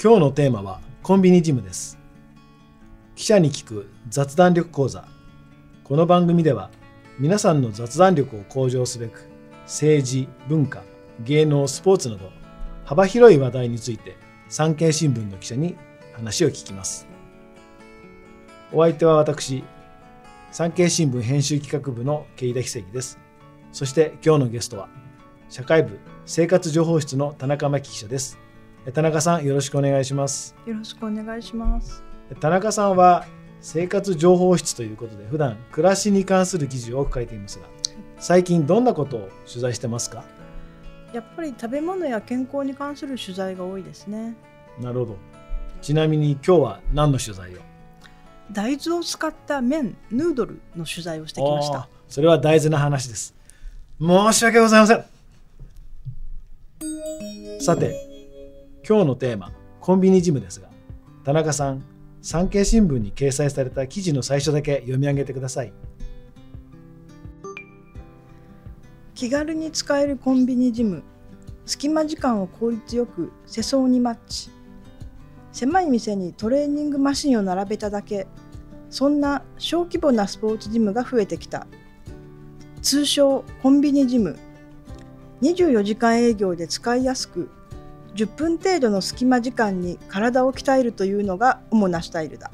今日のテーマはコンビニジムです。記者に聞く雑談力講座。この番組では皆さんの雑談力を向上すべく政治文化芸能スポーツなど幅広い話題について産経新聞の記者に話を聞きます。お相手は私産経新聞編集企画部の毛井田久です。そして今日のゲストは社会部生活情報室の田中真紀記者です。田中さんよろしくお願いします。よろしくお願いします。田中さんは生活情報室ということで普段暮らしに関する記事を多く書いていますが最近どんなことを取材してますか？やっぱり食べ物や健康に関する取材が多いですね。なるほど。ちなみに今日は何の取材を？大豆を使った麺ヌードルの取材をしてきました。それは大事な話です。申し訳ございません。さて今日のテーマコンビニジムですが田中さん産経新聞に掲載された記事の最初だけ読み上げてください。気軽に使えるコンビニジム隙間時間を効率よく世相にマッチ。狭い店にトレーニングマシンを並べただけそんな小規模なスポーツジムが増えてきた。通称コンビニジム。24時間営業で使いやすく10分程度の隙間時間に体を鍛えるというのが主なスタイルだ。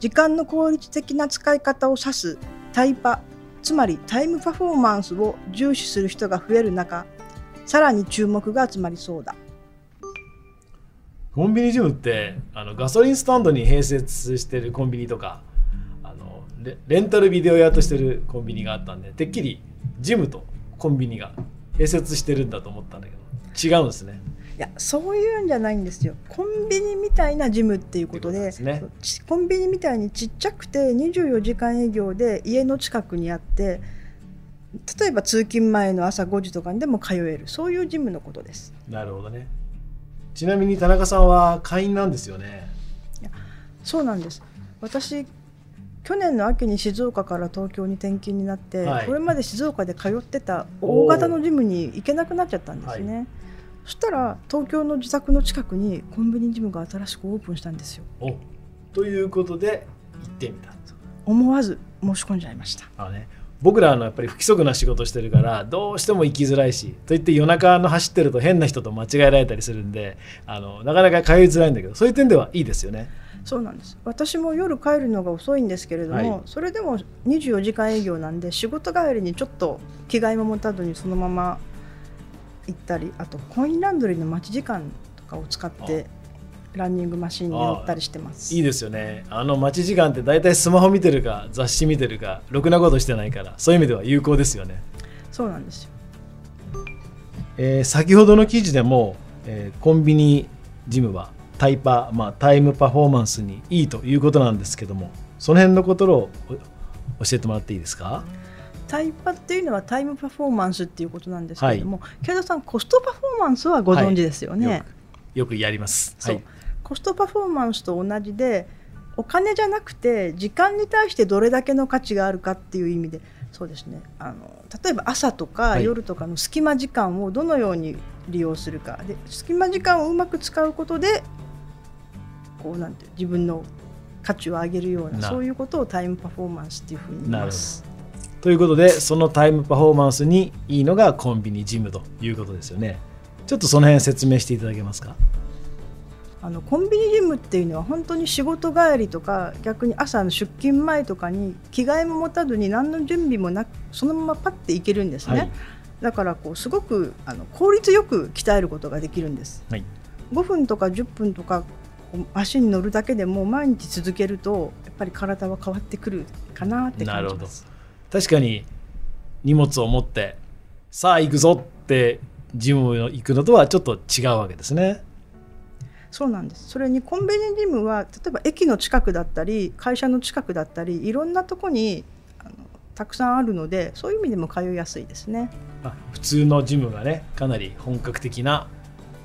時間の効率的な使い方を指すタイパつまりタイムパフォーマンスを重視する人が増える中さらに注目が集まりそうだ。コンビニジムってあのガソリンスタンドに併設してるコンビニとかあのレレンタルビデオ屋としてるコンビニがあったんでてっきりジムとコンビニが併設してるんだと思ったんだけど。違うんですね。いやそういうんじゃないんですよ。コンビニみたいなジムっていうことで、ね、コンビニみたいにちっちゃくて24時間営業で家の近くにあって例えば通勤前の朝5時とかにでも通える。そういうジムのことです。なるほどね。ちなみに田中さんは会員なんですよね。そうなんです。私去年の秋に静岡から東京に転勤になって、はい、これまで静岡で通ってた大型のジムに行けなくなっちゃったんですね、はい、そしたら東京の自宅の近くにコンビニジムが新しくオープンしたんですよ。ということで行ってみた思わず申し込んじゃいました。あね僕らのやっぱり不規則な仕事してるからどうしても行きづらいしといって夜中の走ってると変な人と間違えられたりするんであのなかなか通いづらいんだけどそういう点ではいいですよね。そうなんです。私も夜帰るのが遅いんですけれども、はい、それでも24時間営業なんで仕事帰りにちょっと着替えも持たずにそのまま行ったりあとコインランドリーの待ち時間とかを使ってランニングマシンに乗ったりしてます。いいですよね。あの待ち時間って大体スマホ見てるか雑誌見てるかろくなことしてないからそういう意味では有効ですよね。そうなんですよ、えー、先ほどの記事でも、えー、コンビニジムはタイパ、まあ、タイムパフォーマンスにいいということなんですけどもその辺のことを教えてもらっていいですか、タイパっていうのはタイムパフォーマンスっていうことなんですけれども、はい、田さんコストパフォーマンスはご存知ですよね、はい、よよくやります、はい、コストパフォーマンスと同じでお金じゃなくて時間に対してどれだけの価値があるかっていう意味でそうですね。あの例えば朝とか夜とかの隙間時間をどのように利用するか。で隙間時間をうまく使うことでこうなんて自分の価値を上げるようなそういうことをタイムパフォーマンスっていうふうに言います。ということでそのタイムパフォーマンスにいいのがコンビニジムということですよね。ちょっとその辺説明していただけますか？あのコンビニジムっていうのは本当に仕事帰りとか逆に朝の出勤前とかに着替えも持たずに何の準備もなくそのままパッて行けるんですね、はい、だからこうすごくあの効率よく鍛えることができるんです、はい、5分とか10分とか足に乗るだけでも毎日続けるとやっぱり体は変わってくるかなって感じます確かに荷物を持ってさあ行くぞってジム行くのとはちょっと違うわけですね。そうなんですそれにコンビニジムは例えば駅の近くだったり会社の近くだったりいろんなとこにあのたくさんあるのでそういう意味でも通いやすいですね。あ普通のジムがねかなり本格的な、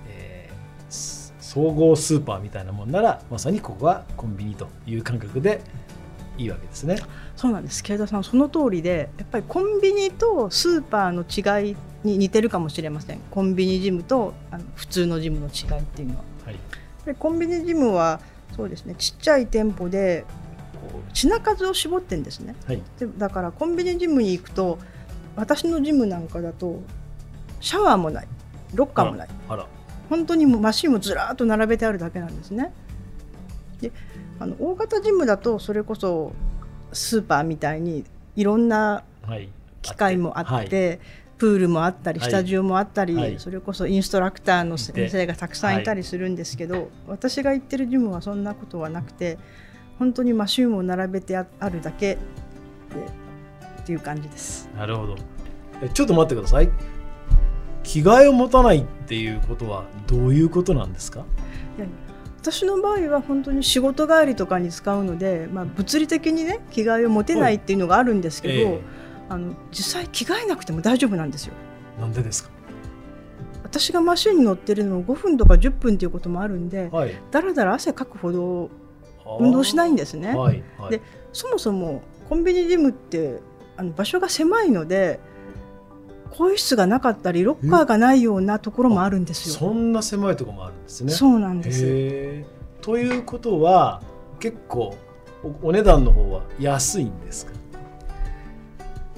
えー、総合スーパーみたいなもんならまさにここはコンビニという感覚でいいわけですね。そうなんです。慶田さんその通りでやっぱりコンビニとスーパーの違いに似てるかもしれません。コンビニジムとあの普通のジムの違いっていうのは。はい、でコンビニジムはそうですね。ちっちゃい店舗でこう品数を絞ってんですね。はい。でだからコンビニジムに行くと私のジムなんかだとシャワーもない。ロッカーもない。あら本当にもうマシンもずらーっと並べてあるだけなんですね。であの大型ジムだとそれこそスーパーみたいにいろんなはい。機械もあって、はい。プールもあったりはい。スタジオもあったり、はい。それこそインストラクターの先生がたくさんいたりするんですけど、私が行ってるジムはそんなことはなくて本当にマシンを並べてああるだけでっていう感じです。なるほど。えちょっと待ってください着替えを持たないっていうことはどういうことなんですか？私の場合は本当に仕事帰りとかに使うので、まあ、物理的にね着替えを持てないっていうのがあるんですけど、えあの実際着替えなくても大丈夫なんですよ。えなんでですか？私がマシンに乗ってるの5分とか10分っていうこともあるんではい。だらだら汗かくほど運動しないんですね。はいはい。でそもそもコンビニジムってあの場所が狭いので更衣室がなかったりロッカーがないようなところもあるんですよ。そんな狭いところもあるんですねそうなんです。ということは結構おお値段の方は安いんですか？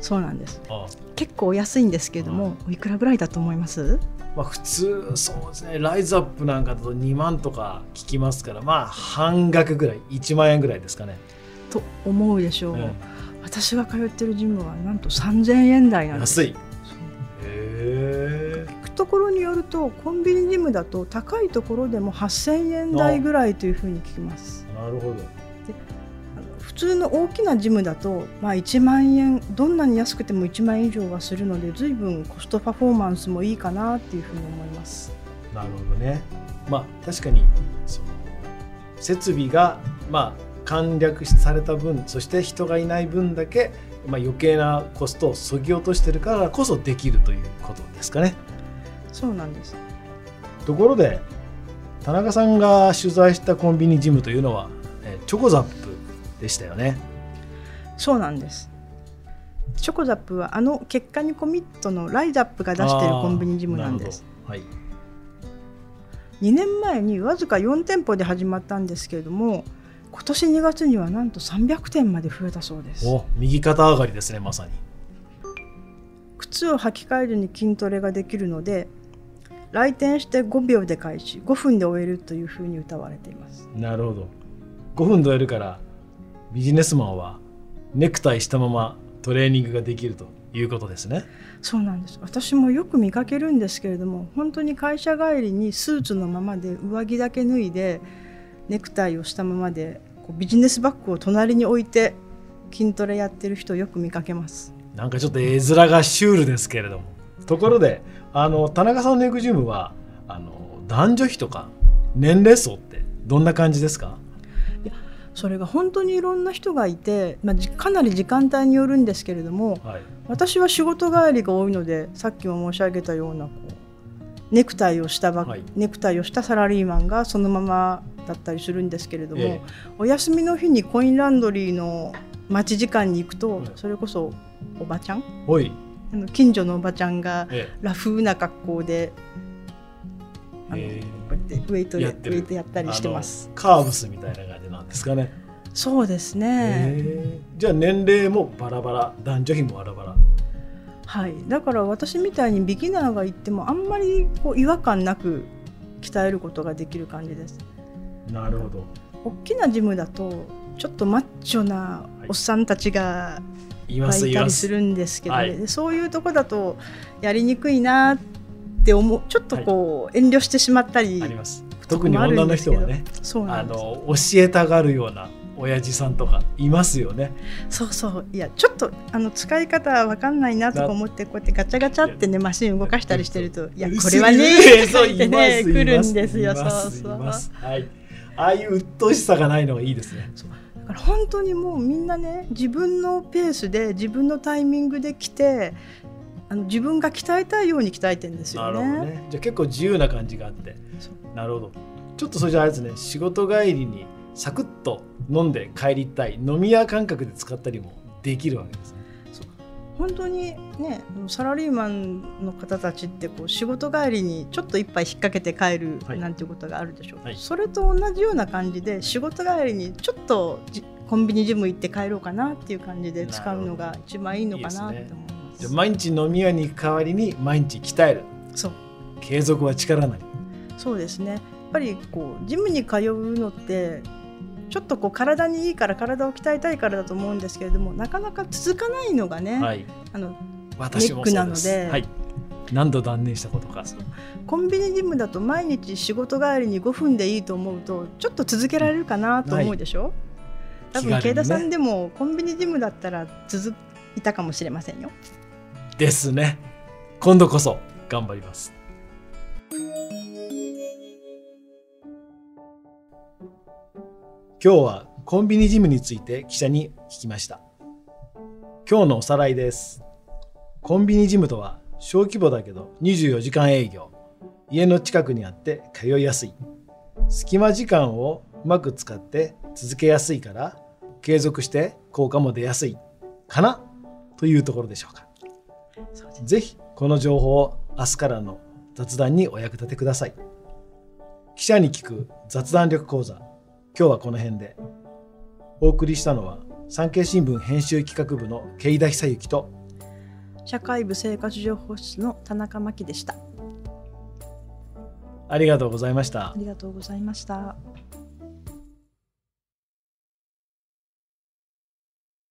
そうなんです。あ結構安いんですけども、おいくらぐらいだと思います？まあ、普通そうですねライズアップなんかだと2万とか聞きますからまあ半額ぐらい1万円ぐらいですかね、と思うでしょう。え私が通ってるジムはなんと3000円台えなんです。安いところによるとコンビニジムだと高いところでも8000円台ぐらいというふうに聞きます。なるほど普通の大きなジムだと、まあ、1万円どんなに安くても1万円以上はするので随分コストパフォーマンスもいいかなっていうふうに思います。なるほどねまあ確かにその設備がまあ簡略された分そして人がいない分だけ、まあ、余計なコストをそぎ落としてるからこそできるということですかねそうなんです。ところで田中さんが取材したコンビニジムというのはえーチョコザップでしたよね。そうなんです。チョコザップはあの結果にコミットのライザップが出しているコンビニジムなんです。あーなるほど。2年前にわずか4店舗で始まったんですけれども今年2月にはなんと300店まで増えたそうです。はい、お右肩上がりですねまさに。靴を履き替えずに筋トレができるので来店して5秒で開始5分で終えるというふうに歌われています。なるほど。5分で終えるからビジネスマンはネクタイしたままトレーニングができるということですね。そうなんです。私もよく見かけるんですけれども本当に会社帰りにスーツのままで上着だけ脱いでネクタイをしたままでこうビジネスバッグを隣に置いて筋トレやってる人をよく見かけます。なんかちょっと絵面がシュールですけれども。ところであの田中さんのネクジムはあの男女比とか年齢層ってどんな感じですか？それが本当にいろんな人がいて、まあ、じかなり時間帯によるんですけれどもはい。私は仕事帰りが多いのでさっきも申し上げたようなこうネクタイをしたば、はい。ネクタイをしたサラリーマンがそのままだったりするんですけれども、えお休みの日にコインランドリーの待ち時間に行くと、はい。それこそおばちゃんえおい、あの近所のおばちゃんがえラフな格好であの、え。こうやってウェイトでウェイトやったりしてます。カーブスみたいな感じなんですかね、そうですね、ええ。じゃあ年齢もバラバラ男女比もバラバラ。はい、だから私みたいにビギナーが行ってもあんまりこう違和感なく鍛えることができる感じです。なるほど。大きなジムだとちょっとマッチョなおっさんたちが言いいたりすするんですけどね、はい。でそういうとこだとやりにくいなって思うちょっとこう遠慮してしまったり、あります。特に女の人はねあの教えたがるような親父さんとかいますよね。そうそう。いやちょっとあの使い方わかんないなとか思ってこうやってガチャガチャってねマシン動かしたりしてるといやこれはねそうってね来るんですよ。そうそうはい。ああいう鬱陶しさがないのがいいですね。だから本当にもうみんなね自分のペースで自分のタイミングで来てあの自分が鍛えたいように鍛えてんですなよね。るほどね。じゃあ結構自由な感じがあって。そなるほど。ちょっとそれじゃああれですね仕事帰りにサクッと飲んで帰りたい飲み屋感覚で使ったりもできるわけですね本当にねサラリーマンの方たちってこう仕事帰りにちょっと一杯引っ掛けて帰るはい。なんていうことがあるでしょう、はい。それと同じような感じで仕事帰りにちょっとじコンビニジム行って帰ろうかなっていう感じで使うのが一番いいのかなと思います。じゃあ毎日飲み屋に行く代わりに毎日鍛えるそう。継続は力なり。そうですね。やっぱりこうジムに通うのってちょっとこう体にいいから体を鍛えたいからだと思うんですけれどもなかなか続かないのがね、はい。あの私もネックなので。はい。何度断念したことか。コンビニジムだと毎日仕事帰りに5分でいいと思うとちょっと続けられるかなと思うでしょ、多分気軽にね。慶田さんでもコンビニジムだったら続いたかもしれませんよ。ですね。今度こそ頑張ります今日はコンビニジムについて記者に聞きました。今日のおさらいです。コンビニジムとは小規模だけど24時間営業。家の近くにあって通いやすい。隙間時間をうまく使って続けやすいから継続して効果も出やすい。かな？というところでしょうか。そうですぜひこの情報を明日からの雑談にお役立てください。記者に聞く雑談力講座、今日はこの辺で。お送りしたのは産経新聞編集企画部の慶田久之と社会部生活情報室の田中真希でしたありがとうございましたあ。りがとうございました